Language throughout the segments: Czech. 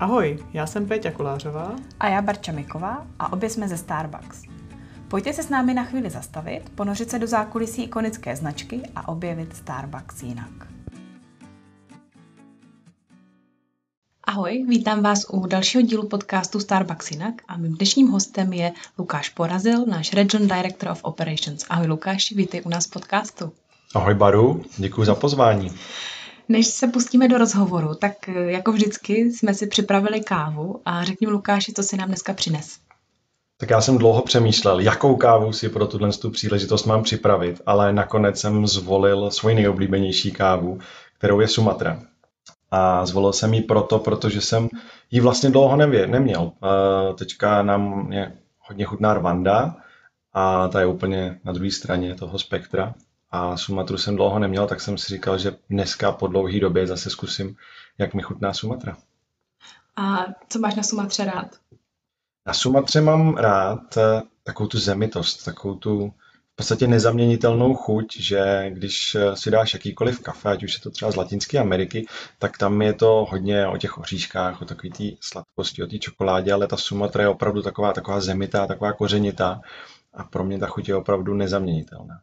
Ahoj, já jsem Péťa Kolářová. A já Barča Miková a obě jsme ze Starbucks. Pojďte se s námi na chvíli zastavit, ponořit se do zákulisí ikonické značky a objevit Starbucks jinak. Ahoj, vítám vás u dalšího dílu podcastu Starbucks jinak a mým dnešním hostem je Lukáš Porazil, náš Region Director of Operations. Ahoj Lukáši, vítej u nás v podcastu. Ahoj Baru, děkuji za pozvání. Než se pustíme do rozhovoru, tak eh, jako vždycky jsme si připravili kávu a řekni Lukáši, co si nám dneska přines. Tak já jsem dlouho přemýšlel, jakou kávu si pro tuhle tu příležitost mám připravit, ale nakonec jsem zvolil svoji nejoblíbenější kávu, kterou je Sumatra. A zvolil jsem ji proto, protože jsem ji vlastně dlouho nevě, neměl. Teďka nám je hodně chutná Rwanda a ta je úplně na druhé straně toho spektra a Sumatru jsem dlouho neměl, tak jsem si říkal, že dneska po dlouhé době zase zkusím, jak mi chutná Sumatra. A co máš na Sumatře rád? Na Sumatře mám rád eh, takovou tu zemitost, takovou tu v podstatě nezaměnitelnou chuť, že když eh, si dáš jakýkoliv kafe, ať už je to třeba z Latinské Ameriky, tak tam je to hodně o těch oříškách, o takové té sladkosti, o té čokoládě, ale ta Sumatra je opravdu taková, taková zemitá, taková kořenitá a pro mě ta chuť je opravdu nezaměnitelná.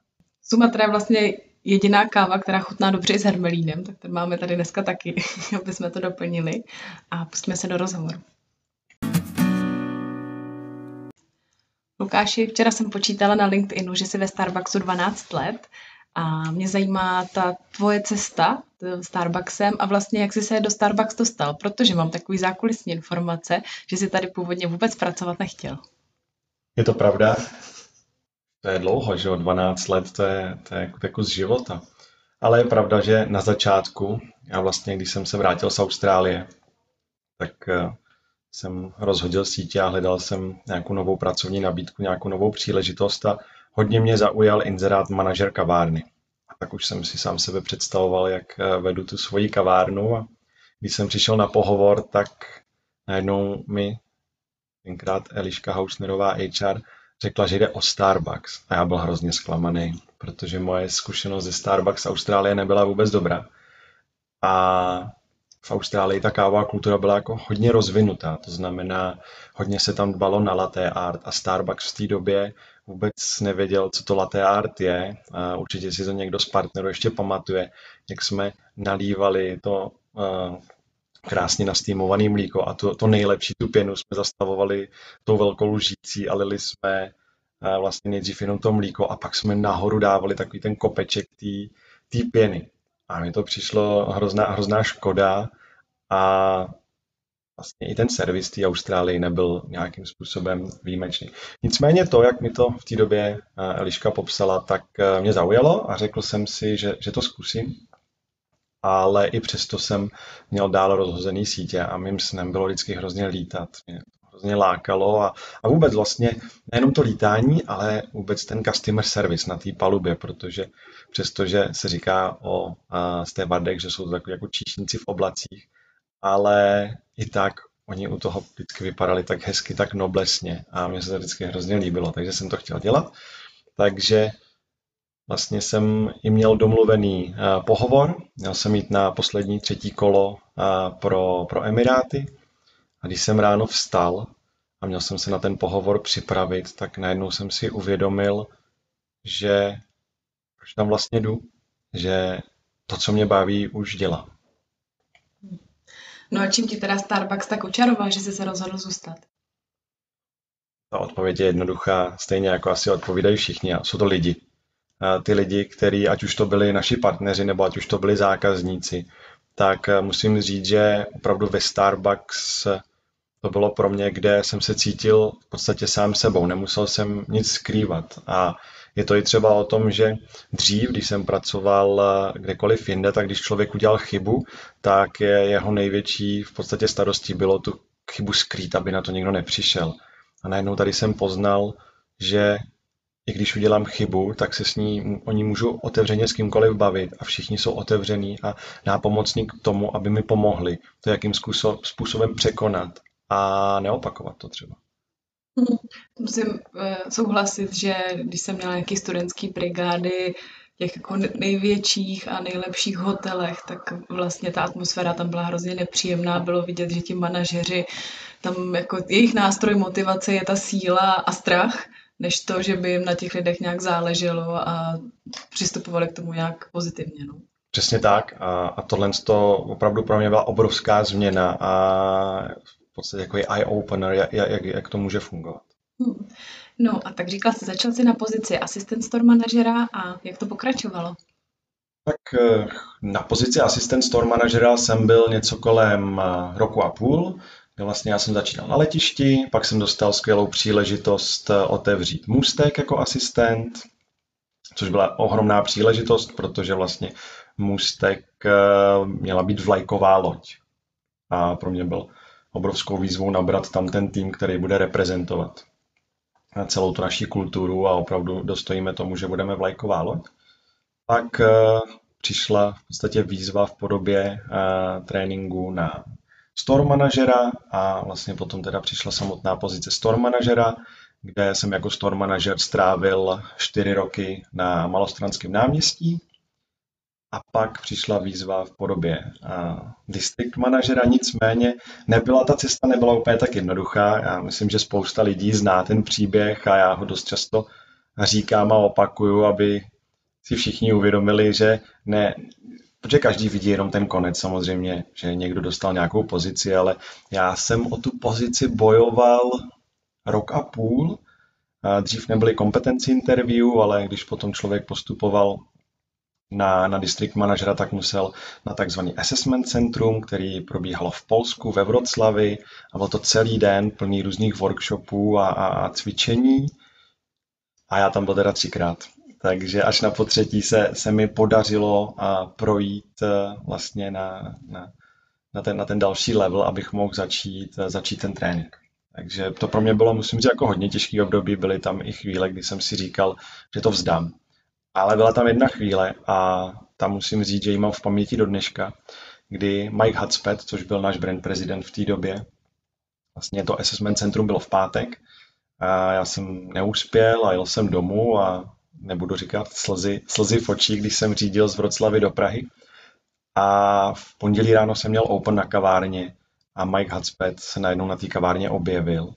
Sumatra je vlastně jediná káva, která chutná dobře i s hermelínem, tak ten máme tady dneska taky, aby jsme to doplnili. A pustíme se do rozhovoru. Lukáši, včera jsem počítala na LinkedInu, že jsi ve Starbucksu 12 let a mě zajímá ta tvoje cesta Starbucksem a vlastně jak jsi se do Starbucks dostal, protože mám takový zákulisní informace, že jsi tady původně vůbec pracovat nechtěl. Je to pravda to je dlouho, že jo, 12 let, to je, to je jako, z života. Ale je pravda, že na začátku, já vlastně, když jsem se vrátil z Austrálie, tak uh, jsem rozhodil sítě a hledal jsem nějakou novou pracovní nabídku, nějakou novou příležitost a hodně mě zaujal inzerát manažer kavárny. A tak už jsem si sám sebe představoval, jak uh, vedu tu svoji kavárnu a když jsem přišel na pohovor, tak najednou mi tenkrát Eliška Hausnerová HR řekla, že jde o Starbucks. A já byl hrozně zklamaný, protože moje zkušenost ze Starbucks Austrálie nebyla vůbec dobrá. A v Austrálii ta kávová kultura byla jako hodně rozvinutá, to znamená, hodně se tam dbalo na latte art a Starbucks v té době vůbec nevěděl, co to latte art je. A určitě si to někdo z partnerů ještě pamatuje, jak jsme nalívali to uh, krásně nastýmovaný mlíko a to, to nejlepší, tu pěnu jsme zastavovali tou velkou lžící a lili jsme eh, vlastně nejdřív jenom to mlíko a pak jsme nahoru dávali takový ten kopeček té pěny. A mi to přišlo hrozná, hrozná škoda a vlastně i ten servis té Austrálii nebyl nějakým způsobem výjimečný. Nicméně to, jak mi to v té době eh, Eliška popsala, tak eh, mě zaujalo a řekl jsem si, že, že to zkusím ale i přesto jsem měl dál rozhozený sítě a mým snem bylo vždycky hrozně lítat. Mě hrozně lákalo a, a vůbec vlastně nejenom to lítání, ale vůbec ten customer service na té palubě, protože přestože se říká o stevardech, že jsou to takový jako číšníci v oblacích, ale i tak oni u toho vždycky vypadali tak hezky, tak noblesně a mně se to vždycky hrozně líbilo, takže jsem to chtěl dělat. Takže Vlastně jsem i měl domluvený eh, pohovor, měl jsem jít na poslední třetí kolo eh, pro, pro Emiráty a když jsem ráno vstal a měl jsem se na ten pohovor připravit, tak najednou jsem si uvědomil, že proč tam vlastně jdu, že to, co mě baví, už dělám. No a čím ti teda Starbucks tak očaroval, že jsi se rozhodl zůstat? Ta odpověď je jednoduchá, stejně jako asi odpovídají všichni, a jsou to lidi ty lidi, kteří, ať už to byli naši partneři nebo ať už to byli zákazníci, tak eh, musím říct, že opravdu ve Starbucks to bylo pro mě, kde jsem se cítil v podstatě sám sebou, nemusel jsem nic skrývat. A je to i třeba o tom, že dřív, když jsem pracoval eh, kdekoliv jinde, tak když člověk udělal chybu, tak je jeho největší v podstatě starostí bylo tu chybu skrýt, aby na to někdo nepřišel. A najednou tady jsem poznal, že i když udělám chybu, tak se s ní, oni můžu otevřeně s kýmkoliv bavit a všichni jsou otevření a nápomocní k tomu, aby mi pomohli to, jakým způsobem překonat a neopakovat to třeba. Hmm. Musím uh, souhlasit, že když jsem měla nějaký studentský brigády, těch jako největších a nejlepších hotelech, tak vlastně ta atmosféra tam byla hrozně nepříjemná. Bylo vidět, že ti manažeři, tam jako jejich nástroj motivace je ta síla a strach, než to, že by jim na těch lidech nějak záleželo a přistupovali k tomu nějak pozitivně. No. Přesně tak a, a tohle to opravdu pro mě byla obrovská změna a v podstatě jako je eye-opener, jak, jak, jak to může fungovat. Hmm. No a tak říkal jsi, začal jsi na pozici asistent store manažera a jak to pokračovalo? Tak eh, na pozici asistent store manažera jsem byl něco kolem eh, roku a půl, vlastně já jsem začínal na letišti, pak jsem dostal skvělou příležitost eh, otevřít můstek jako asistent, což byla ohromná příležitost, protože vlastně můstek měla být vlajková loď. A pro mě byl obrovskou výzvou nabrat tam ten tým, který bude reprezentovat celou tu naší kulturu a opravdu dostojíme tomu, že budeme vlajková loď. Pak eh, přišla v podstatě výzva v podobě eh, tréninku na store manažera a vlastně potom teda přišla samotná pozice store manažera, kde jsem jako store manažer strávil čtyři roky na Malostranském náměstí a pak přišla výzva v podobě district manažera, nicméně nebyla ta cesta nebyla úplně tak jednoduchá. Já myslím, že spousta lidí zná ten příběh a já ho dost často říkám a opakuju, aby si všichni uvědomili, že ne, protože každý vidí jenom ten konec samozřejmě, že někdo dostal nějakou pozici, ale já jsem o tu pozici bojoval rok a půl. Dřív nebyly kompetenci interview, ale když potom člověk postupoval na, na district manažera, tak musel na takzvaný assessment centrum, který probíhalo v Polsku, ve Vroclavi a byl to celý den plný různých workshopů a, a, a cvičení. A já tam byl teda třikrát. Takže až na potřetí se, se mi podařilo a projít e, vlastně na, na, na, ten, na ten další level, abych mohl začít, e, začít ten trénink. Takže to pro mě bylo, musím říct, jako hodně těžký období. Byly tam i chvíle, kdy jsem si říkal, že to vzdám. Ale byla tam jedna chvíle a tam musím říct, že ji mám v paměti do dneška, kdy Mike Hudspeth, což byl náš brand prezident v té době, vlastně to assessment centrum bylo v pátek, a já jsem neuspěl a jel jsem domů a nebudu říkat slzy, slzy v očích, když jsem řídil z Vroclavy do Prahy. A v pondělí ráno jsem měl open na kavárně a Mike Hudspeth se najednou na té kavárně objevil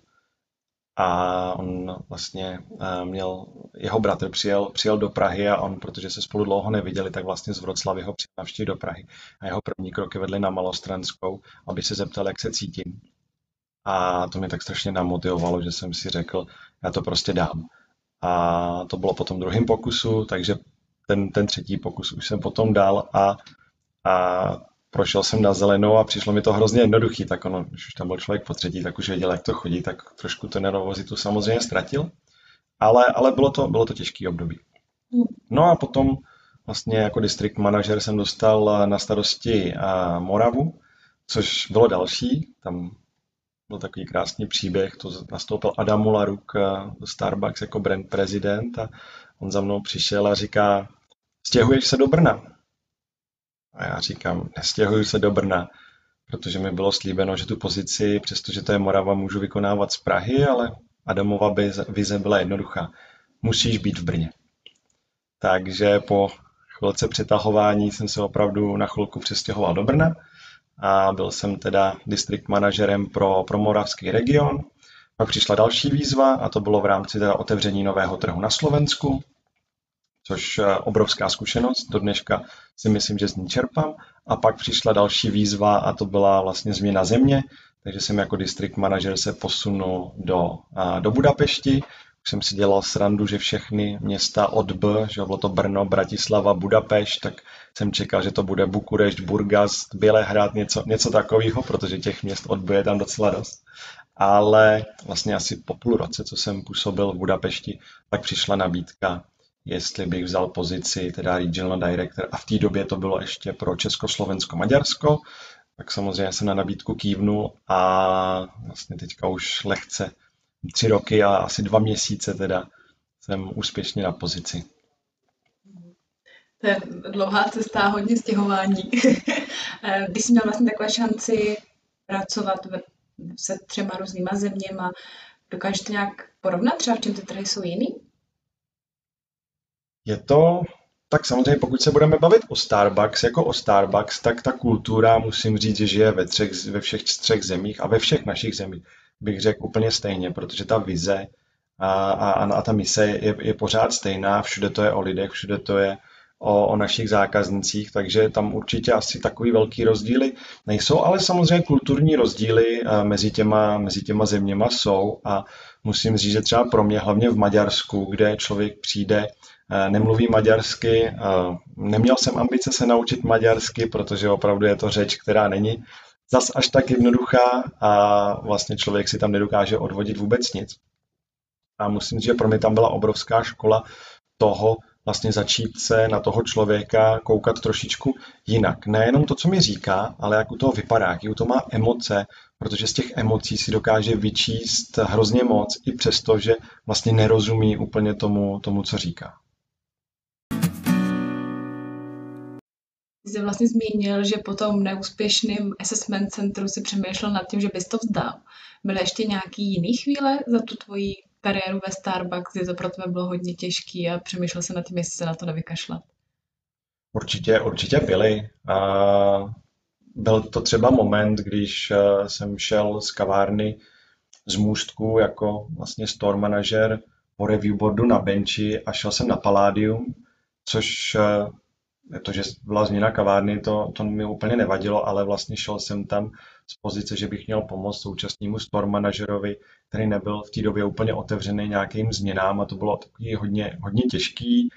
a on vlastně eh, měl, jeho bratr přijel, přijel do Prahy a on, protože se spolu dlouho neviděli, tak vlastně z Vroclavy ho přijel do Prahy a jeho první kroky vedly na Malostranskou, aby se zeptal, jak se cítím. A to mě tak strašně namotivovalo, že jsem si řekl, já to prostě dám. A to bylo potom druhým pokusu, takže ten, ten třetí pokus už jsem potom dal a, a prošel jsem na zelenou a přišlo mi to hrozně jednoduchý, tak ono, když už tam byl člověk po třetí, tak už věděl, jak to chodí, tak trošku tu nervozitu samozřejmě ztratil, ale, ale bylo to, bylo to těžký období. No a potom vlastně jako district manažer jsem dostal na starosti Moravu, což bylo další, tam byl takový krásný příběh, to nastoupil Adam Mularuk do Starbucks jako brand prezident a on za mnou přišel a říká, stěhuješ se do Brna? A já říkám, nestěhuju se do Brna, protože mi bylo slíbeno, že tu pozici, přestože to je Morava, můžu vykonávat z Prahy, ale Adamova vize byla jednoduchá. Musíš být v Brně. Takže po chvilce přetahování jsem se opravdu na chvilku přestěhoval do Brna a byl jsem teda district manažerem pro, pro moravský region. Pak přišla další výzva a to bylo v rámci teda otevření nového trhu na Slovensku, což je obrovská zkušenost. Do dneška si myslím, že z ní čerpám. A pak přišla další výzva a to byla vlastně změna země, takže jsem jako district manager se posunul do, do Budapešti. Už jsem si dělal srandu, že všechny města od B, že bylo to Brno, Bratislava, Budapešť, tak jsem čekal, že to bude Bukurešť, Burgas, Bělehrad, něco, něco takového, protože těch měst od B je tam docela dost. Ale vlastně asi po půl roce, co jsem působil v Budapešti, tak přišla nabídka jestli bych vzal pozici teda regional director a v té době to bylo ještě pro Československo-Maďarsko, tak samozřejmě jsem na nabídku kývnul a vlastně teďka už lehce tři roky a asi dva měsíce teda jsem úspěšně na pozici. To je dlouhá cesta, hodně stěhování. Když jsi měl vlastně takové šanci pracovat se třema různýma zeměma, dokážeš to nějak porovnat třeba, v čem ty trhy jsou jiný? Je to, Tak samozřejmě, pokud se budeme bavit o Starbucks jako o Starbucks, tak ta kultura, musím říct, že žije ve, třech, ve všech třech zemích a ve všech našich zemích bych řekl úplně stejně, protože ta vize a, a, a ta mise je, je pořád stejná, všude to je o lidech, všude to je o, o našich zákaznicích, takže tam určitě asi takový velký rozdíly nejsou, ale samozřejmě kulturní rozdíly eh, mezi těma, mezi těma zeměma jsou a musím říct, že třeba pro mě, hlavně v Maďarsku, kde člověk přijde, eh, nemluví maďarsky, eh, neměl jsem ambice se naučit maďarsky, protože opravdu je to řeč, která není zas až tak jednoduchá a vlastně člověk si tam nedokáže odvodit vůbec nic. A musím říct, že pro mě tam byla obrovská škola toho, vlastně začít se na toho člověka koukat trošičku jinak. Nejenom to, co mi říká, ale jak u toho vypadá, jaký u toho má emoce, protože z těch emocí si dokáže vyčíst hrozně moc, i přesto, že vlastně nerozumí úplně tomu, tomu co říká. Jsi vlastně zmínil, že po tom neúspěšném assessment centru si přemýšlel nad tím, že bys to vzdal. Byly ještě nějaký jiný chvíle za tu tvoji kariéru ve Starbucks, kdy to pro tebe bylo hodně těžký a přemýšlel se nad tím, jestli se na to nevykašlat? Určitě, určitě byly. A byl to třeba moment, když eh, jsem šel z kavárny z můstku jako vlastně store manažer po review boardu na benchi a šel jsem na Palladium, což eh, to, že byla změna kavárny, to, to mi úplně nevadilo, ale vlastně šel jsem tam z pozice, že bych měl pomoct současnému store manažerovi, který nebyl v té době úplně otevřený nějakým změnám a to bylo takový hodně, hodně těžký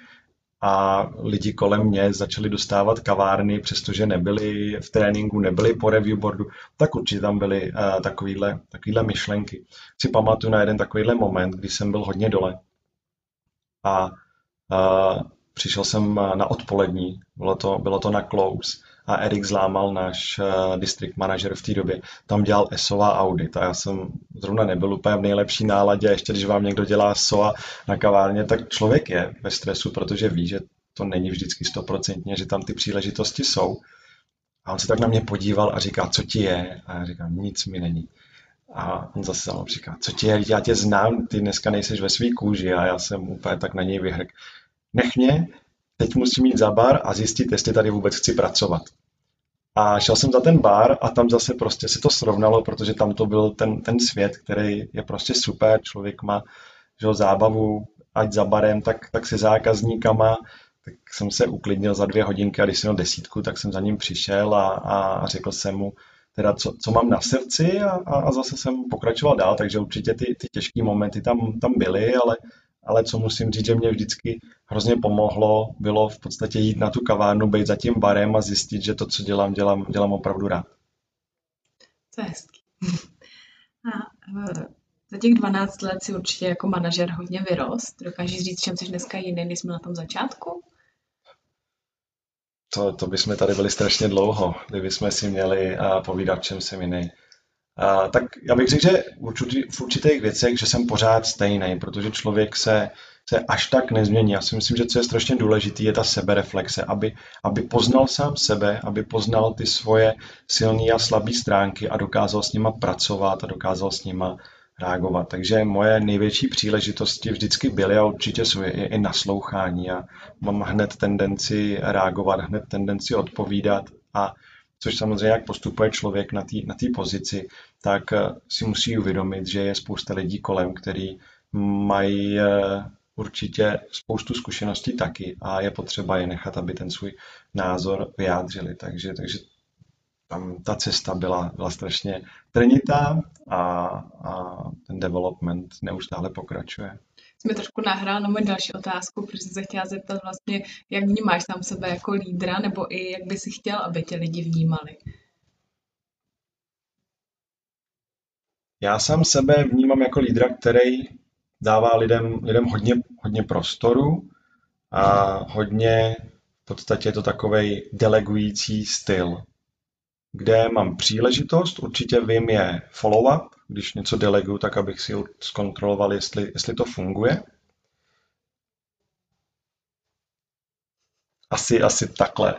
a lidi kolem mě začali dostávat kavárny, přestože nebyli v tréninku, nebyli po review boardu, tak určitě tam byly uh, takovýhle, takovýhle myšlenky. Si pamatuju na jeden takovýhle moment, kdy jsem byl hodně dole a uh, přišel jsem na odpolední, bylo to, bylo to na close a Erik Zlámal, náš uh, district manager v té době, tam dělal SOA audit a já jsem zrovna nebyl úplně v nejlepší náladě, ještě když vám někdo dělá SOA na kavárně, tak člověk je ve stresu, protože ví, že to není vždycky stoprocentně, že tam ty příležitosti jsou. A on se tak na mě podíval a říká, co ti je? A já říkám, nic mi není. A on zase říká, co ti je, já tě znám, ty dneska nejseš ve svý kůži a já jsem úplně tak na něj vyhrk. Nech mě, teď musím jít za bar a zjistit, jestli tady vůbec chci pracovat. A šel jsem za ten bar a tam zase prostě se to srovnalo, protože tam to byl ten, ten svět, který je prostě super, člověk má že zábavu, ať za barem, tak, tak se zákazníkama, tak jsem se uklidnil za dvě hodinky a když jsem měl desítku, tak jsem za ním přišel a, a řekl jsem mu, teda co, co mám na srdci a, a, zase jsem pokračoval dál, takže určitě ty, ty těžké momenty tam, tam byly, ale, ale co musím říct, že mě vždycky hrozně pomohlo, bylo v podstatě jít na tu kavárnu, být za tím barem a zjistit, že to, co dělám, dělám, dělám opravdu rád. To je hezký. A eh, za těch 12 let si určitě jako manažer hodně vyrost. Dokážeš říct, čem jsi dneska jiný, než jsme na tom začátku? To, to bychom tady byli strašně dlouho, kdybychom si měli uh, povídat, čem jsem jiný. Tak já bych řekl, že v určitých věcech, že jsem pořád stejný, protože člověk se, se až tak nezmění. Já si myslím, že co je strašně důležité, je ta sebereflexe, aby, aby poznal sám sebe, aby poznal ty svoje silné a slabé stránky a dokázal s nima pracovat a dokázal s nima reagovat. Takže moje největší příležitosti vždycky byly a určitě jsou i, i naslouchání a mám hned tendenci reagovat, hned tendenci odpovídat a což samozřejmě, jak postupuje člověk na té na pozici, tak eh, si musí uvědomit, že je spousta lidí kolem, který mají eh, určitě spoustu zkušeností taky a je potřeba je nechat, aby ten svůj názor vyjádřili. Takže, takže tam ta cesta byla, byla strašně trnitá a, a ten development neustále pokračuje mi trošku nahrál na moji další otázku, protože jsem se chtěla zeptat vlastně, jak vnímáš sám sebe jako lídra, nebo i jak by si chtěl, aby tě lidi vnímali? Já sám sebe vnímám jako lídra, který dává lidem, lidem hodně, hodně prostoru a hodně, v podstatě je to takový delegující styl, kde mám příležitost, určitě vím je follow-up, když něco deleguju, tak abych si zkontroloval, jestli, jestli to funguje. Asi, asi takhle.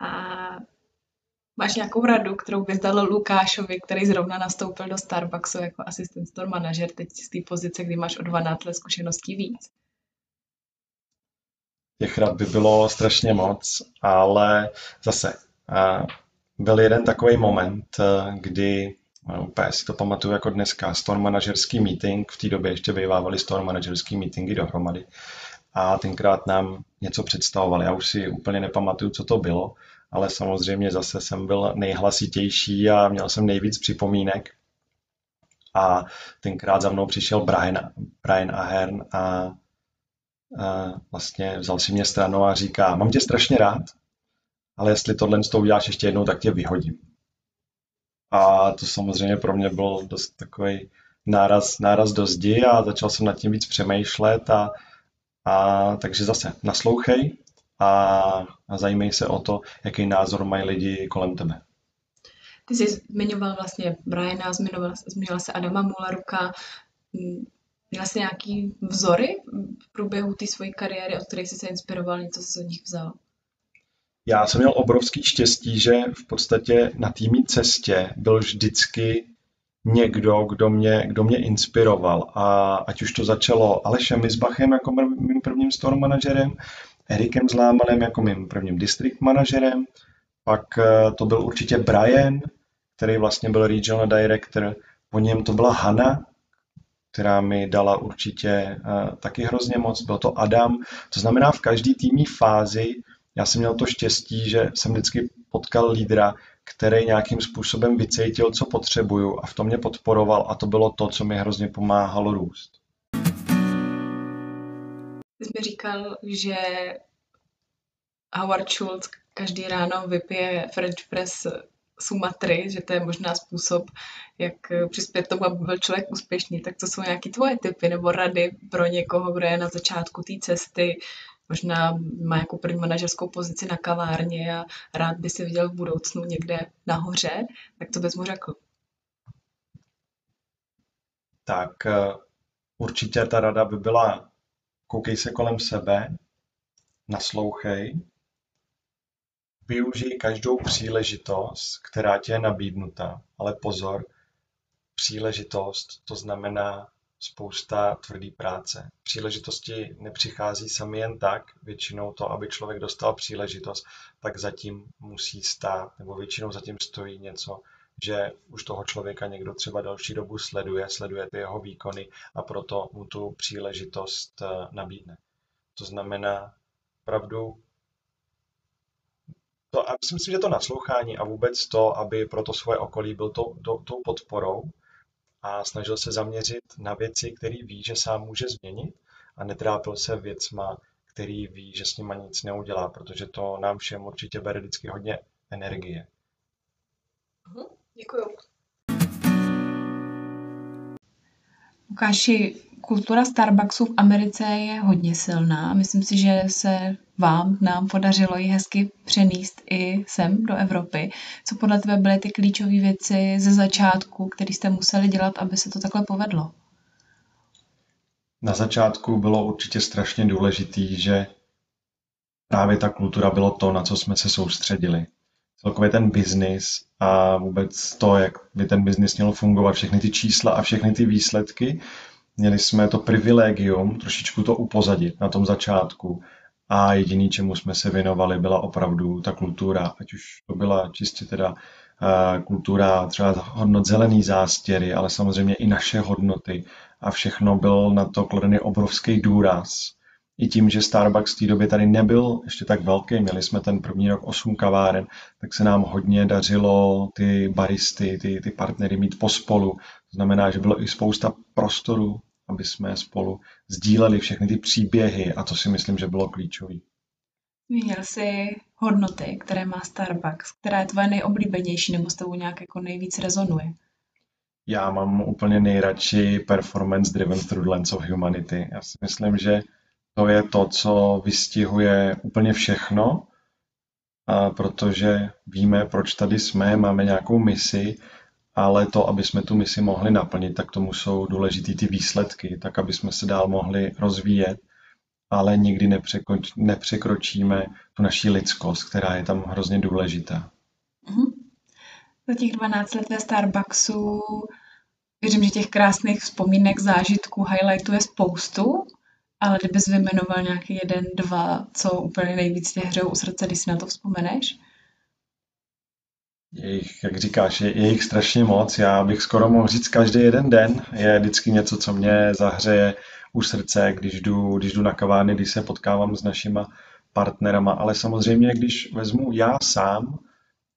A máš nějakou radu, kterou bys dal Lukášovi, který zrovna nastoupil do Starbucksu jako asistent store manažer, teď z té pozice, kdy máš o 12 let zkušeností víc? těch rad by bylo strašně moc, ale zase byl jeden takový moment, kdy no, úplně si to pamatuju jako dneska, store manažerský meeting, v té době ještě bývávaly store manažerský meetingy dohromady a tenkrát nám něco představovali. Já už si úplně nepamatuju, co to bylo, ale samozřejmě zase jsem byl nejhlasitější a měl jsem nejvíc připomínek. A tenkrát za mnou přišel Brian, Brian Ahern a, a vlastně vzal si mě stranou a říká, mám tě strašně rád, ale jestli tohle s tou uděláš ještě jednou, tak tě vyhodím. A to samozřejmě pro mě byl dost takový náraz, náraz do zdi a začal jsem nad tím víc přemýšlet a, a takže zase naslouchej a, a zajímej se o to, jaký názor mají lidi kolem tebe. Ty jsi zmiňoval vlastně Briana, zmiňoval, zmiňoval se Adama Mulleruka. Měla jsi nějaký vzory v průběhu té své kariéry, od kterých jsi se inspiroval, něco jsi od nich vzal? Já jsem měl obrovský štěstí, že v podstatě na týmí cestě byl vždycky někdo, kdo mě, kdo mě inspiroval. A ať už to začalo Alešem Mizbachem jako mým prvním store manažerem, Erikem Zlámanem jako mým prvním district manažerem, pak eh, to byl určitě Brian, který vlastně byl regional director, po něm to byla Hanna, která mi dala určitě uh, taky hrozně moc, byl to Adam. To znamená, v každé týmní fázi já jsem měl to štěstí, že jsem vždycky potkal lídra, který nějakým způsobem vycítil, co potřebuju a v tom mě podporoval a to bylo to, co mi hrozně pomáhalo růst. Ty jsi mi říkal, že Howard Schultz každý ráno vypije French press Sumatry, že to je možná způsob, jak přispět tomu, aby byl člověk úspěšný. Tak to jsou nějaké tvoje typy nebo rady pro někoho, kdo je na začátku té cesty, možná má jako první manažerskou pozici na kavárně a rád by si viděl v budoucnu někde nahoře, tak co bys mu řekl? Tak eh, určitě ta rada by byla, koukej se kolem sebe, naslouchej, využij každou příležitost, která ti je nabídnuta, ale pozor, příležitost to znamená spousta tvrdý práce. Příležitosti nepřichází sami jen tak, většinou to, aby člověk dostal příležitost, tak zatím musí stát, nebo většinou zatím stojí něco, že už toho člověka někdo třeba další dobu sleduje, sleduje ty jeho výkony a proto mu tu příležitost eh, nabídne. To znamená pravdu to, a myslím si, že to naslouchání a vůbec to, aby pro to svoje okolí byl tou, tou, tou podporou, a snažil se zaměřit na věci, které ví, že sám může změnit a netrápil se věcma, který ví, že s nima nic neudělá, protože to nám všem určitě bere vždycky hodně energie. Mhm, děkuju. Lukáši, kultura Starbucksu v Americe je hodně silná. Myslím si, že se vám, nám podařilo ji hezky přenést i sem do Evropy. Co podle tebe byly ty klíčové věci ze začátku, které jste museli dělat, aby se to takhle povedlo? Na začátku bylo určitě strašně důležitý, že právě ta kultura bylo to, na co jsme se soustředili. Celkově ten biznis a vůbec to, jak by ten biznis měl fungovat, všechny ty čísla a všechny ty výsledky, měli jsme to privilegium trošičku to upozadit na tom začátku a jediný, čemu jsme se věnovali, byla opravdu ta kultura, ať už to byla čistě teda uh, kultura třeba hodnot zelený zástěry, ale samozřejmě i naše hodnoty a všechno byl na to kladený obrovský důraz. I tím, že Starbucks v té době tady nebyl ještě tak velký, měli jsme ten první rok 8 kaváren, tak se nám hodně dařilo ty baristy, ty, ty partnery mít pospolu. To znamená, že bylo i spousta prostoru aby jsme spolu sdíleli všechny ty příběhy a to si myslím, že bylo klíčové. Zmínil jsi hodnoty, které má Starbucks, která je tvoje nejoblíbenější nebo s tebou nějak jako nejvíc rezonuje? Já mám úplně nejradši performance driven through lens of humanity. Já si myslím, že to je to, co vystihuje úplně všechno, a protože víme, proč tady jsme, máme nějakou misi ale to, aby jsme tu misi mohli naplnit, tak tomu jsou důležité ty výsledky, tak aby jsme se dál mohli rozvíjet, ale nikdy nepřekroč, nepřekročíme tu naší lidskost, která je tam hrozně důležitá. Mm-hmm. Za těch 12 let ve Starbucksu věřím, že těch krásných vzpomínek, zážitků, highlightů je spoustu. Ale kdybys vyjmenoval nějaký jeden, dva, co úplně nejvíc tě hřejou u srdce, když si na to vzpomeneš? Je jich, jak říkáš, je, je jich strašně moc. Já bych skoro mohl říct každý jeden den. Je vždycky něco, co mě zahřeje u srdce, když jdu, když jdu na kavárny, když se potkávám s našima partnerama. Ale samozřejmě, když vezmu já sám,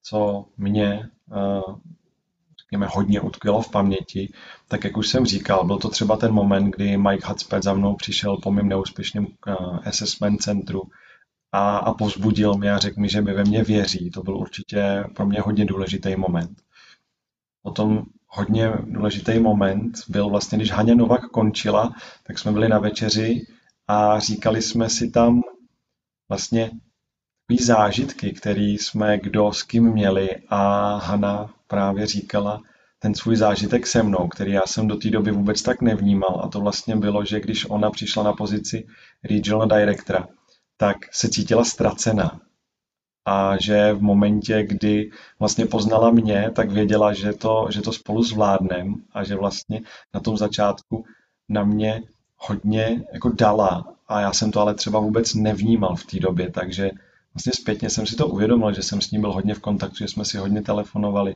co mě uh, řekněme, hodně utkvělo v paměti, tak jak už jsem říkal, byl to třeba ten moment, kdy Mike Hudspeth za mnou přišel po mém neúspěšném uh, assessment centru a, a povzbudil mě a řekl mi, že mi ve mně věří. To byl určitě pro mě hodně důležitý moment. Potom hodně důležitý moment byl vlastně, když Haně Novak končila, tak jsme byli na večeři a říkali jsme si tam vlastně takový zážitky, které jsme kdo s kým měli a Hana právě říkala ten svůj zážitek se mnou, který já jsem do té doby vůbec tak nevnímal a to vlastně bylo, že když ona přišla na pozici regional directora, tak se cítila ztracena. A že v momentě, kdy vlastně poznala mě, tak věděla, že to, že to spolu zvládnem a že vlastně na tom začátku na mě hodně jako dala a já jsem to ale třeba vůbec nevnímal v té době, takže vlastně zpětně jsem si to uvědomil, že jsem s ním byl hodně v kontaktu, že jsme si hodně telefonovali,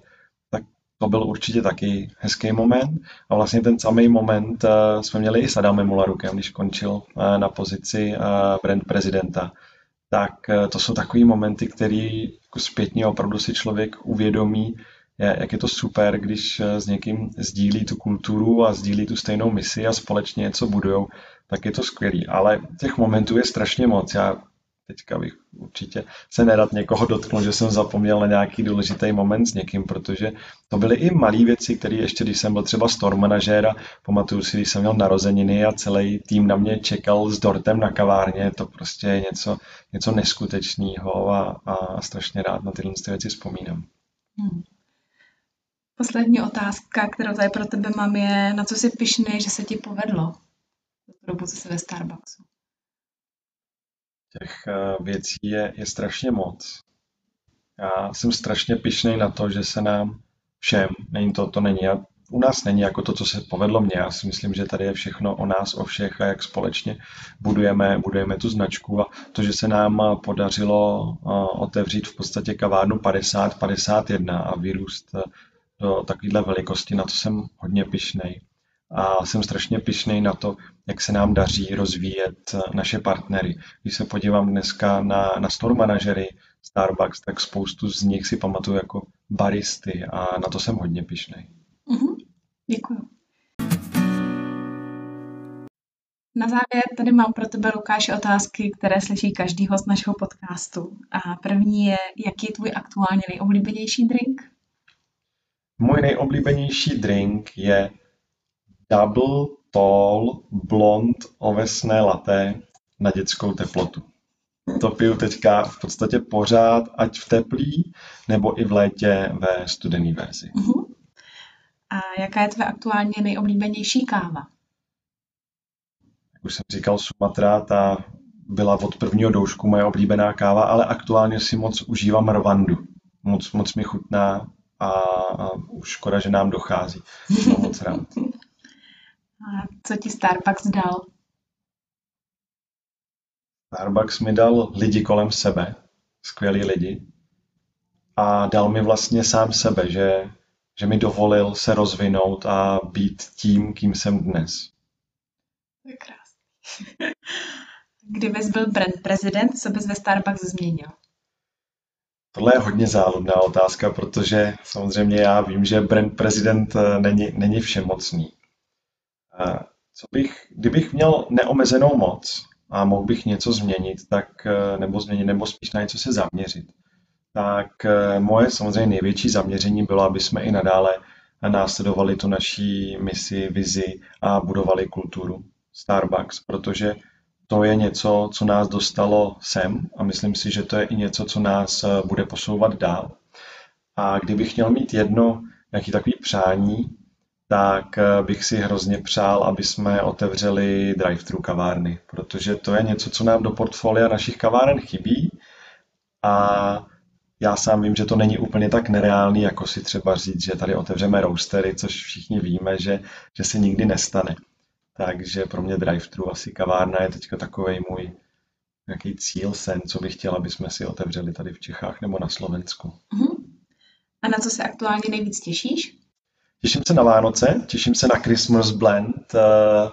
to byl určitě taky hezký moment. A vlastně ten samý moment uh, jsme měli i s Adamem Mularukem, když končil uh, na pozici uh, brand prezidenta. Tak to jsou takové momenty, které jako zpětně opravdu si člověk uvědomí, jak je to super, když s někým sdílí tu kulturu a sdílí tu stejnou misi a společně něco budujou, tak je to skvělý. Ale těch momentů je strašně moc. Já teďka bych určitě se nerad někoho dotknul, že jsem zapomněl na nějaký důležitý moment s někým, protože to byly i malé věci, které ještě, když jsem byl třeba store manažéra, pamatuju si, když jsem měl narozeniny a celý tým na mě čekal s dortem na kavárně, to prostě je něco, něco neskutečného a, a strašně rád na tyhle věci vzpomínám. Hmm. Poslední otázka, kterou tady pro tebe mám, je, na co jsi pišný, že se ti povedlo co jsi ve Starbucksu? Těch eh, věcí je, je strašně moc. Já jsem strašně pišný na to, že se nám všem, není to, to není, u nás není jako to, co se povedlo mně. Já si myslím, že tady je všechno o nás, o všech a jak společně budujeme, budujeme tu značku a to, že se nám podařilo eh, otevřít v podstatě kavárnu 50-51 a vyrůst eh, do takovéhle velikosti, na to jsem hodně pišnej a jsem strašně pišný na to, jak se nám daří rozvíjet naše partnery. Když se podívám dneska na, na store manažery Starbucks, tak spoustu z nich si pamatuju jako baristy a na to jsem hodně pišný. Mm-hmm. Děkuji. Na závěr tady mám pro tebe, Lukáši, otázky, které slyší každý host našeho podcastu. A první je, jaký je tvůj aktuálně nejoblíbenější drink? Můj nejoblíbenější drink je Double Tall Blond ovesné latte na dětskou teplotu. To piju teďka v podstatě pořád, ať v teplý, nebo i v létě ve studený verzi. Uh-huh. A jaká je tvé aktuálně nejoblíbenější káva? Jak už jsem říkal, Sumatra, ta byla od prvního doušku moje oblíbená káva, ale aktuálně si moc užívám Rwandu. Moc, moc mi chutná a, a už škoda, že nám dochází. Mám moc rád. A co ti Starbucks dal? Starbucks mi dal lidi kolem sebe, skvělí lidi. A dal mi vlastně sám sebe, že, že mi dovolil se rozvinout a být tím, kým jsem dnes. To je krásný. Kdybys byl brand prezident, co bys ve Starbucks změnil? Tohle je hodně záludná otázka, protože samozřejmě já vím, že brand prezident eh, není, není všemocný. Co bych, kdybych měl neomezenou moc a mohl bych něco změnit, tak, eh, nebo změnit, nebo spíš na něco se zaměřit, tak eh, moje samozřejmě největší zaměření bylo, aby jsme i nadále následovali tu naší misi, vizi a budovali kulturu Starbucks, protože to je něco, co nás dostalo sem a myslím si, že to je i něco, co nás eh, bude posouvat dál. A kdybych měl mít jedno nějaký takový přání, tak eh, bych si hrozně přál, aby jsme otevřeli drive-thru kavárny, protože to je něco, co nám do portfolia našich kaváren chybí a já sám vím, že to není úplně tak nereálný, jako si třeba říct, že tady otevřeme roastery, což všichni víme, že, že se nikdy nestane. takže pro mě drive-thru asi kavárna je teďka takový můj nějaký cíl, sen, co bych chtěla, aby jsme si otevřeli tady v Čechách nebo na Slovensku. Uh-huh. A na co se aktuálně nejvíc těšíš? Těším se na Vánoce, těším se na Christmas Blend, eh,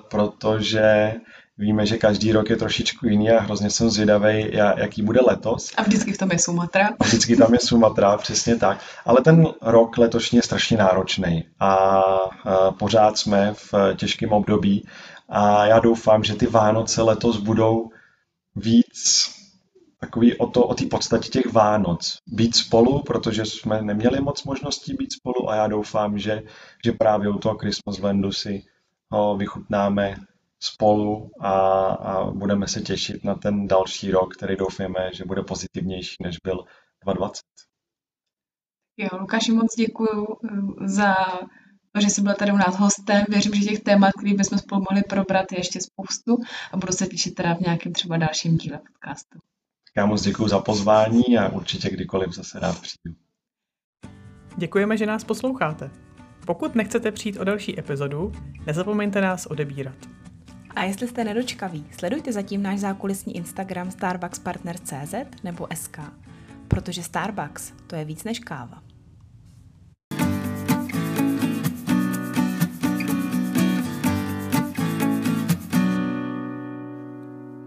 protože víme, že každý rok je trošičku jiný a hrozně jsem zvědavý, jaký bude letos. A vždycky v tom je Sumatra. A vždycky tam je Sumatra, přesně tak. Ale ten rok letošní je strašně náročný a pořád jsme v těžkém období a já doufám, že ty Vánoce letos budou víc takový o to, o té podstatě těch Vánoc. Být spolu, protože jsme neměli moc možností být spolu a já doufám, že, že právě u toho Christmas Landu si ho vychutnáme spolu a, a budeme se těšit na ten další rok, který doufáme, že bude pozitivnější, než byl 2020. Jo, Lukáši, moc děkuji eh, za to, že jsi byl tady u nás hostem. Věřím, že těch témat, které bychom spolu mohli probrat, je ještě spoustu a budu se těšit teda v nějakém třeba dalším díle podcastu. Já moc děkuji za pozvání a určitě kdykoliv zase rád přijdu. Děkujeme, že nás posloucháte. Pokud nechcete přijít o další epizodu, nezapomeňte nás odebírat. A jestli jste nedočkaví, sledujte zatím náš zákulisní Instagram starbuckspartner.cz nebo SK, protože Starbucks to je víc než káva.